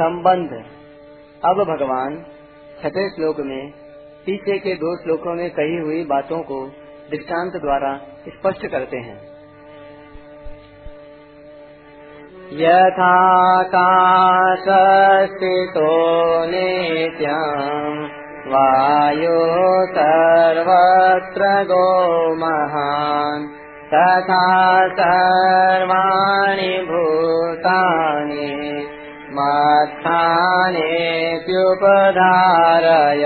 संबंध। अब भगवान छठे श्लोक में, पीछे के दो श्लोकों में कही हुई बातों को दृष्टांत द्वारा स्पष्ट करते हैं। यथाकाशस्थितो नित्यम् वायो सर्वत्र गो महान् तथा सर्वाणि भूतानि मत्थानेऽप्युपधारय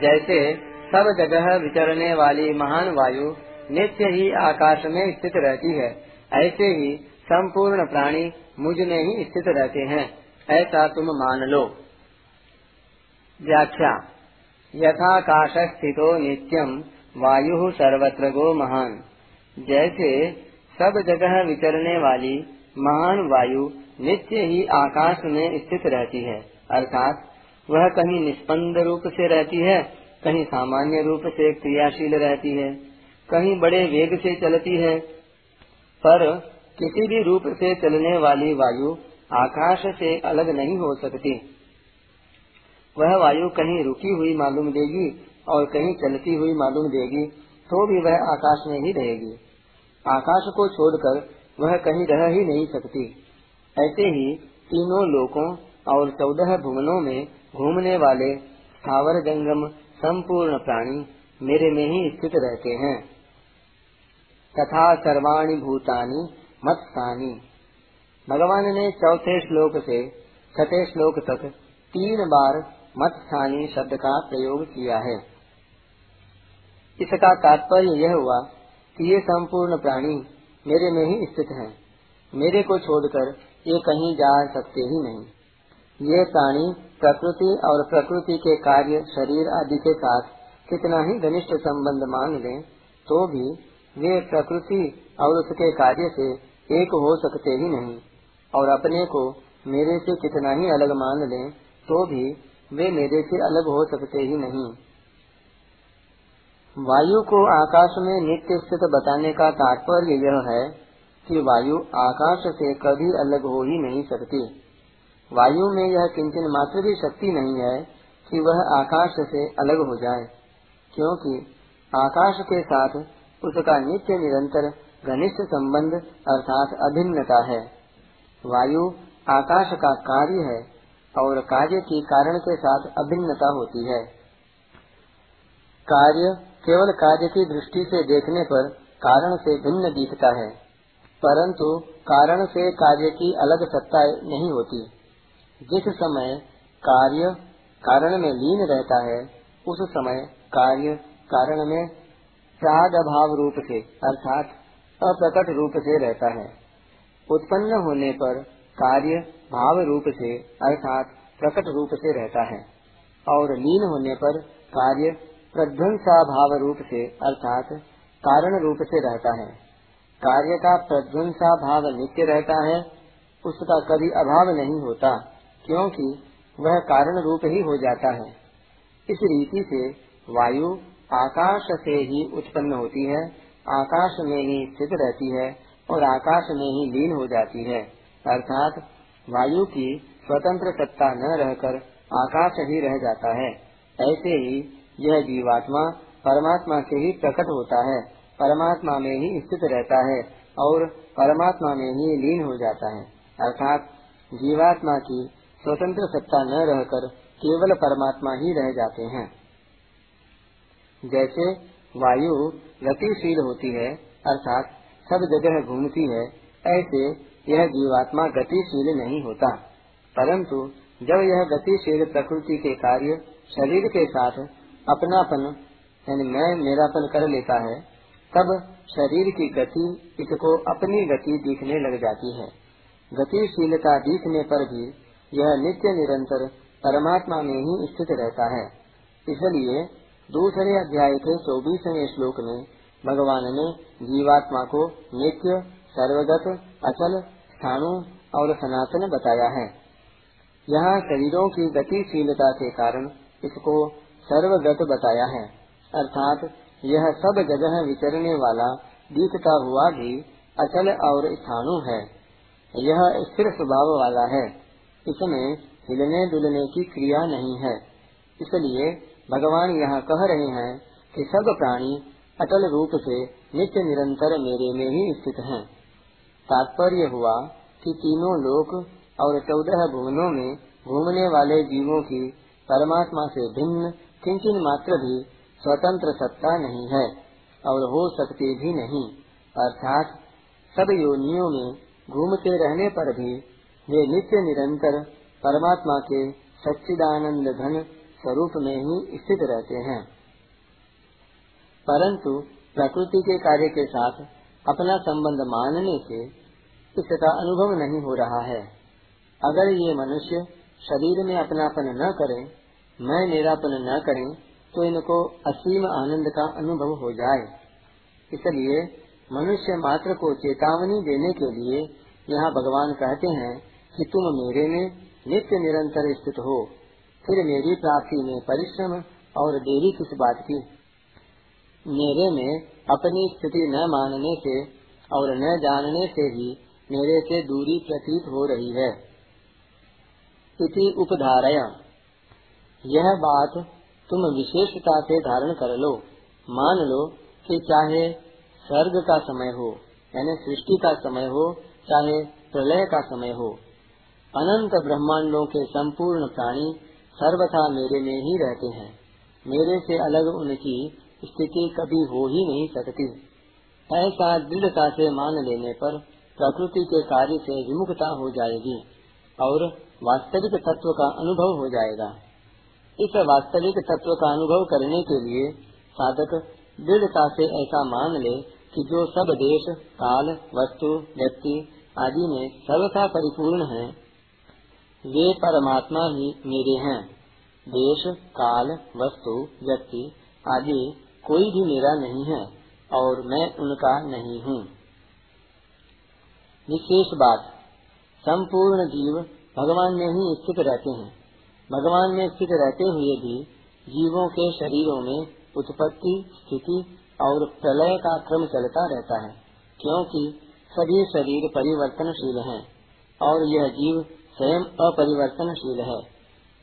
जैसे सब जगह विचरने वाली महान वायु नित्य ही आकाश में स्थित रहती है, ऐसे ही संपूर्ण प्राणी मुझमें ही स्थित रहते हैं, ऐसा तुम मान लो। व्याख्या। यथाकाश स्थितो नित्यम वायु सर्वत्र गो महान। जैसे सब जगह विचरने वाली महान वायु नित्य ही आकाश में स्थित रहती है, अर्थात वह कहीं निष्पन्द रूप से रहती है, कहीं सामान्य रूप से क्रियाशील रहती है, कहीं बड़े वेग से चलती है। पर किसी भी रूप से चलने वाली वायु आकाश से अलग नहीं हो सकती। वह वायु कहीं रुकी हुई मालूम देगी और कहीं चलती हुई मालूम देगी तो भी वह आकाश में ही रहेगी। आकाश को छोड़कर वह कहीं रह ही नहीं सकती। ऐसे ही तीनों लोकों और चौदह भुवनों में घूमने वाले स्थावर जंगम संपूर्ण प्राणी मेरे में ही स्थित रहते हैं। तथा सर्वाणी भूतानी मत्सानी भगवान ने चौथे श्लोक से छठे श्लोक तक तीन बार मत्सानी शब्द का प्रयोग किया है। इसका तात्पर्य यह हुआ कि ये संपूर्ण प्राणी मेरे में ही स्थित हैं। मेरे को छोड़कर ये कहीं जा सकते ही नहीं। ये प्राणी प्रकृति और प्रकृति के कार्य शरीर आदि के साथ कितना ही घनिष्ठ संबंध मान लें तो भी वे प्रकृति और उसके कार्य से एक हो सकते ही नहीं। और अपने को मेरे से कितना ही अलग मान लें तो भी वे मेरे से अलग हो सकते ही नहीं। वायु को आकाश में नित्य स्थित बताने का तात्पर्य यह है कि वायु आकाश से कभी अलग हो ही नहीं सकती। वायु में यह किंचन मात्र भी शक्ति नहीं है कि वह आकाश से अलग हो जाए, क्योंकि आकाश के साथ उसका नित्य निरंतर घनिष्ठ संबंध अर्थात अभिन्नता है। वायु आकाश का कार्य है और कार्य की कारण के साथ अभिन्नता होती है। कार्य केवल कार्य की दृष्टि से देखने पर कारण से भिन्न दिखता है। परंतु कारण से कार्य की अलग सत्ता नहीं होती। जिस समय कार्य कारण में लीन रहता है, उस समय कार्य कारण में प्राग अभाव रूप से, अर्थात अप्रकट रूप से रहता है। उत्पन्न होने पर कार्य भाव रूप से, अर्थात प्रकट रूप से रहता है, और लीन होने पर कार्य प्रध्वंसा भाव रूप से, अर्थात कारण रूप से रहता है। कार्य का प्रध्वंसा भाव नित्य रहता है, उसका कभी अभाव नहीं होता, क्योंकि वह कारण रूप ही हो जाता है। इस रीति से वायु आकाश से ही उत्पन्न होती है, आकाश में ही स्थित रहती है और आकाश में ही लीन हो जाती है। अर्थात वायु की स्वतंत्र सत्ता न रहकर आकाश ही रह जाता है। ऐसे ही यह जीवात्मा परमात्मा से ही प्रकट होता है। परमात्मा में ही स्थित रहता है और परमात्मा में ही लीन हो जाता है। अर्थात जीवात्मा की स्वतंत्र सत्ता न रहकर केवल परमात्मा ही रह जाते हैं। जैसे वायु गतिशील होती है, अर्थात सब जगह घूमती है, ऐसे यह जीवात्मा गतिशील नहीं होता। परंतु जब यह गतिशील प्रकृति के कार्य शरीर के साथ अपनापन, यानी मैं मेरापन कर लेता है तब शरीर की गति इसको अपनी गति दिखने लग जाती है। गतिशीलता दिखने पर भी यह नित्य निरंतर परमात्मा में ही स्थित रहता है। इसलिए दूसरे अध्याय के चौबीसवें श्लोक में भगवान ने जीवात्मा को नित्य, सर्वगत, अचल, स्थानु और सनातन बताया है। यहाँ शरीरों की गतिशीलता के कारण इसको सर्वगत बताया है। अर्थात यह सब जगह विचरने वाला दिखता हुआ भी अचल और स्थानु है। यह स्थिर स्वभाव वाला है। इसमें हिलने डुलने की क्रिया नहीं है। इसलिए भगवान यहाँ कह रहे हैं कि सब प्राणी अटल रूप से नित्य निरंतर मेरे में ही स्थित हैं। तात्पर्य हुआ कि तीनों लोक और चौदह भुवनों में घूमने वाले जीवों की परमात्मा से भिन्न किंचन मात्र भी स्वतंत्र सत्ता नहीं है, और हो सकती भी नहीं। अर्थात, सब योनियों में घूमते रहने पर भी वे नित्य निरंतर परमात्मा के सच्चिदानंद घन स्वरूप में ही स्थित रहते हैं। परंतु प्रकृति के कार्य के साथ अपना संबंध मानने से इसका अनुभव नहीं हो रहा है। अगर ये मनुष्य शरीर में अपनापन न करें, मैं मेरापन न करें तो इनको असीम आनंद का अनुभव हो जाए। इसलिए मनुष्य मात्र को चेतावनी देने के लिए यहाँ भगवान कहते हैं कि तुम मेरे में नित्य निरंतर स्थित हो। फिर मेरी प्राप्ति में परिश्रम और देरी किस बात की। मेरे में अपनी स्थिति न मानने से और न जानने से ही मेरे से दूरी प्रतीत हो रही है। इति उपधारय। यह बात तुम विशेषता से धारण कर लो। मान लो कि चाहे स्वर्ग का समय हो, यानी सृष्टि का समय हो, चाहे प्रलय का समय हो, अनंत ब्रह्मांडों के संपूर्ण प्राणी सर्वथा मेरे में ही रहते हैं। मेरे से अलग उनकी स्थिति कभी हो ही नहीं सकती। ऐसा दृढ़ता से मान लेने पर प्रकृति के कार्य से विमुखता हो जाएगी और वास्तविक तत्व का अनुभव हो जाएगा। इस वास्तविक तत्व का अनुभव करने के लिए साधक दृढ़ता से ऐसा मान ले कि जो सब देश, काल, वस्तु, व्यक्ति आदि में सर्वथा परिपूर्ण है, वे परमात्मा ही मेरे हैं। देश, काल, वस्तु, व्यक्ति आदि कोई भी मेरा नहीं है और मैं उनका नहीं हूँ। विशेष बात, संपूर्ण जीव भगवान में ही स्थित रहते हैं। भगवान में स्थित रहते हुए भी जीवों के शरीरों में उत्पत्ति, स्थिति और प्रलय का क्रम चलता रहता है, क्योंकि सभी शरीर परिवर्तनशील हैं और यह जीव स्वयं अपरिवर्तनशील है।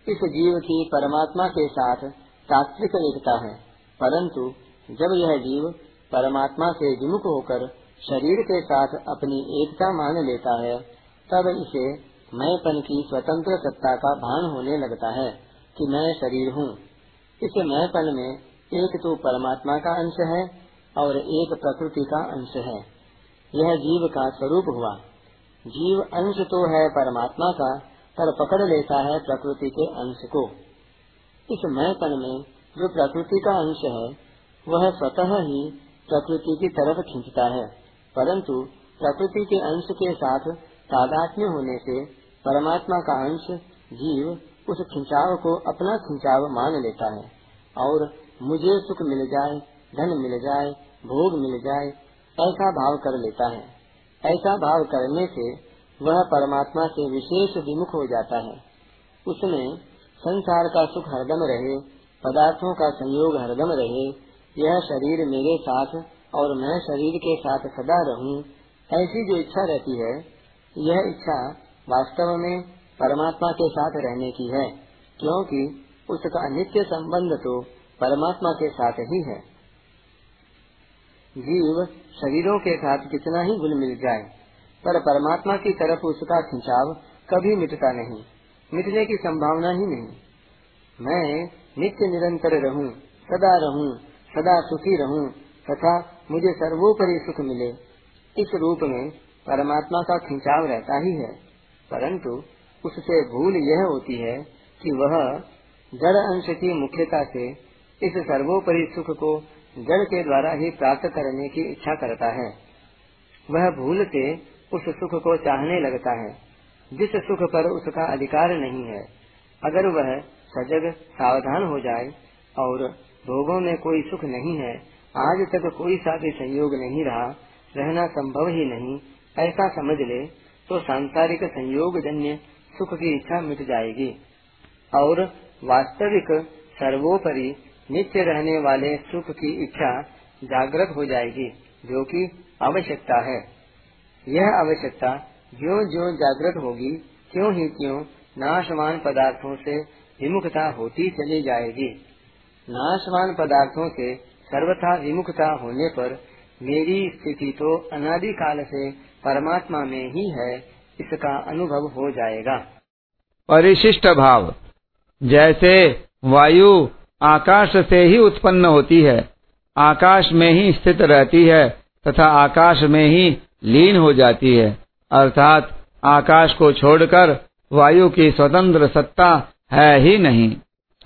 इस जीव की परमात्मा के साथ तात्विक एकता है, परंतु जब यह जीव परमात्मा से विमुख होकर शरीर के साथ अपनी एकता मान लेता है, तब इसे मैंपन की स्वतंत्र सत्ता का भान होने लगता है कि मैं शरीर हूँ। इस मैंपन में एक तो परमात्मा का अंश है और एक प्रकृति का अंश है। यह जीव का स्वरूप हुआ। जीव अंश तो है परमात्मा का पर पकड़ लेता है प्रकृति के अंश को। इस मैंपन में जो प्रकृति का अंश है, वह स्वतः ही प्रकृति की तरफ़ खींचता है, परंतु प्रकृति के अंश के साथ तादात्म्य होने से परमात्मा का अंश जीव उस खिंचाव को अपना खिंचाव मान लेता है और मुझे सुख मिल जाए, धन मिल जाए, भोग मिल जाए, ऐसा भाव कर लेता है। ऐसा भाव करने से वह परमात्मा से विशेष विमुख हो जाता है। उसमें संसार का सुख हरदम रहे, पदार्थों का संयोग हरदम रहे, यह शरीर मेरे साथ और मैं शरीर के साथ सदा रहूँ, ऐसी जो इच्छा रहती है, यह इच्छा वास्तव में परमात्मा के साथ रहने की है क्योंकि उसका नित्य संबंध तो परमात्मा के साथ ही है। जीव शरीरों के साथ कितना ही गुल मिल जाए पर परमात्मा की तरफ़ उसका खिंचाव कभी मिटता नहीं मिटने की संभावना ही नहीं। मैं नित्य निरंतर रहूँ, सदा रहूँ, सदा सुखी रहूँ तथा मुझे सर्वोपरि सुख मिले इस रूप में परमात्मा का खिंचाव रहता ही है। परंतु उससे भूल यह होती है कि वह जड़ अंश की मुख्यता से इस सर्वोपरि सुख को जड़ के द्वारा ही प्राप्त करने की इच्छा करता है। वह भूल से उस सुख को चाहने लगता है, जिस सुख पर उसका अधिकार नहीं है। अगर वह सजग, सावधान हो जाए और भोगों में कोई सुख नहीं है, आज तक कोई सा भी संयोग नहीं रहा, रहना संभव ही नहीं, ऐसा समझ ले तो सांसारिक संयोग जन्य सुख की इच्छा मिट जाएगी। और वास्तविक सर्वोपरि नित्य रहने वाले सुख की इच्छा जागृत हो जाएगी, जो कि आवश्यकता है। यह आवश्यकता जो जो जागृत होगी क्यों ही क्यों नाशवान पदार्थों से विमुखता होती चली जाएगी। नाशवान पदार्थों से सर्वथा विमुखता होने पर मेरी स्थिति तो अनादिकाल से परमात्मा में ही है, इसका अनुभव हो जाएगा। परिशिष्ट भाव। जैसे वायु आकाश से ही उत्पन्न होती है, आकाश में ही स्थित रहती है तथा आकाश में ही लीन हो जाती है, अर्थात आकाश को छोड़कर वायु की स्वतंत्र सत्ता है ही नहीं।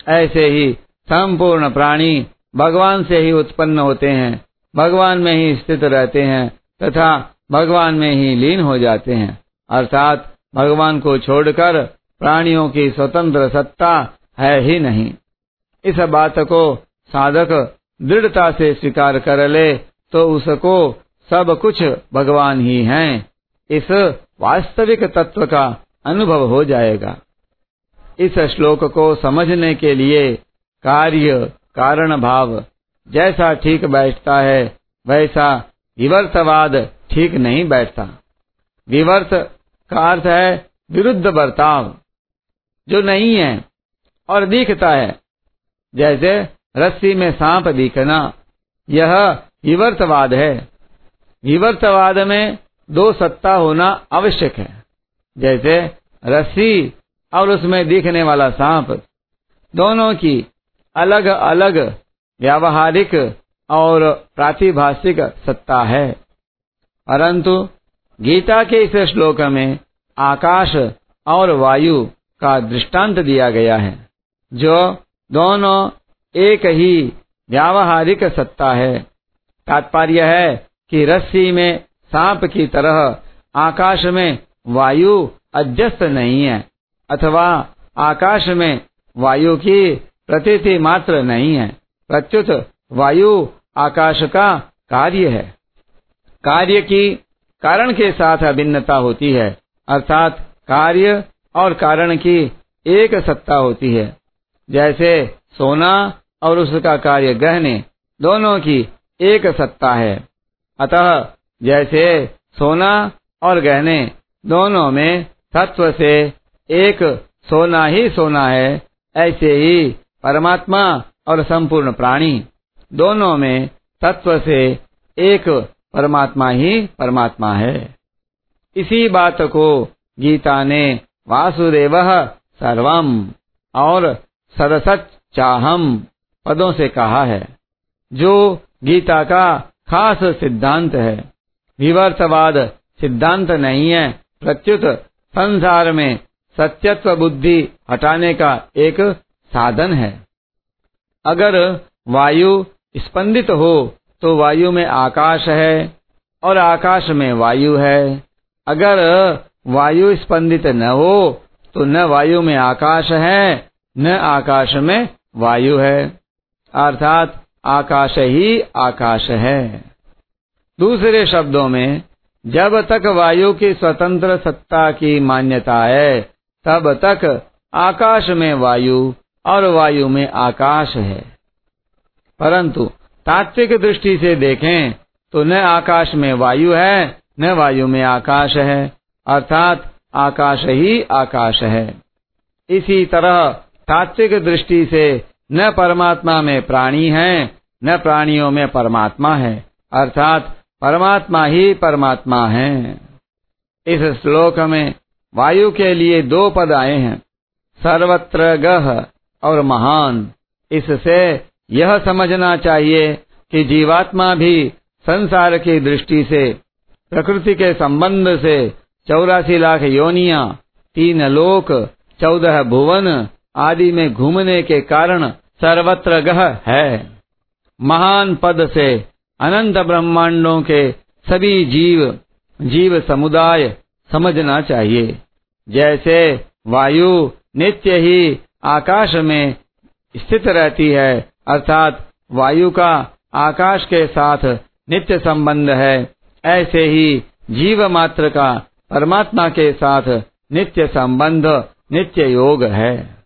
ऐसे ही संपूर्ण प्राणी भगवान से ही उत्पन्न होते हैं। भगवान में ही स्थित रहते हैं तथा भगवान में ही लीन हो जाते हैं। अर्थात भगवान को छोड़कर प्राणियों की स्वतंत्र सत्ता है ही नहीं। इस बात को साधक दृढ़ता से स्वीकार कर ले तो उसको सब कुछ भगवान ही हैं। इस वास्तविक तत्व का अनुभव हो जाएगा। इस श्लोक को समझने के लिए कार्य कारण भाव जैसा ठीक बैठता है, वैसा विवर्तवाद ठीक नहीं बैठता। विवर्त का अर्थ है विरुद्ध बर्ताव, जो नहीं है और दिखता है। जैसे रस्सी में सांप दिखना, यह विवर्तवाद है। विवर्तवाद में दो सत्ता होना आवश्यक है। जैसे रस्सी और उसमें दिखने वाला सांप, दोनों की अलग अलग व्यावहारिक और प्रातिभाषिक सत्ता है। परंतु गीता के इस श्लोक में आकाश और वायु का दृष्टांत दिया गया है, जो दोनों एक ही व्यावहारिक सत्ता है। तात्पर्य है कि रस्सी में सांप की तरह आकाश में वायु अध्यस्त नहीं है, अथवा आकाश में वायु की प्रतीति मात्र नहीं है। प्रत्युत, वायु आकाश का कार्य है। कार्य की कारण के साथ अभिन्नता होती है, अर्थात कार्य और कारण की एक सत्ता होती है। जैसे सोना और उसका कार्य गहने दोनों की एक सत्ता है। अतः जैसे सोना और गहने दोनों में तत्व से एक सोना ही सोना है, ऐसे ही परमात्मा और संपूर्ण प्राणी दोनों में तत्व से एक परमात्मा ही परमात्मा है। इसी बात को गीता ने वासुदेव सर्वम और सदसत चाहम पदों से कहा है, जो गीता का खास सिद्धांत है। विवर्तवाद सिद्धांत नहीं है, प्रत्युत संसार में सत्यत्व बुद्धि हटाने का एक साधन है। अगर वायु स्पंदित हो तो वायु में आकाश है और आकाश में वायु है। अगर वायु स्पंदित न हो तो न वायु में आकाश है, न आकाश में वायु है। अर्थात आकाश ही आकाश है। दूसरे शब्दों में, जब तक वायु की स्वतंत्र सत्ता की मान्यता है, तब तक आकाश में वायु और वायु में आकाश है। परंतु तात्विक दृष्टि से देखें तो न आकाश में वायु है, न वायु में आकाश है, अर्थात आकाश ही आकाश है। इसी तरह तात्विक दृष्टि से न परमात्मा में प्राणी है, न प्राणियों में परमात्मा है, अर्थात परमात्मा ही परमात्मा है। इस श्लोक में वायु के लिए दो पद आए हैं। सर्वत्र गह और महान। इससे यह समझना चाहिए कि जीवात्मा भी संसार की दृष्टि से, प्रकृति के संबंध से चौरासी लाख योनिया, तीन लोक, चौदह भुवन आदि में घूमने के कारण सर्वत्र गह है। महान पद से अनंत ब्रह्मांडों के सभी जीव जीव समुदाय समझना चाहिए। जैसे वायु नित्य ही आकाश में स्थित रहती है, अर्थात वायु का आकाश के साथ नित्य संबंध है। ऐसे ही जीव मात्र का परमात्मा के साथ नित्य संबंध, नित्य योग है।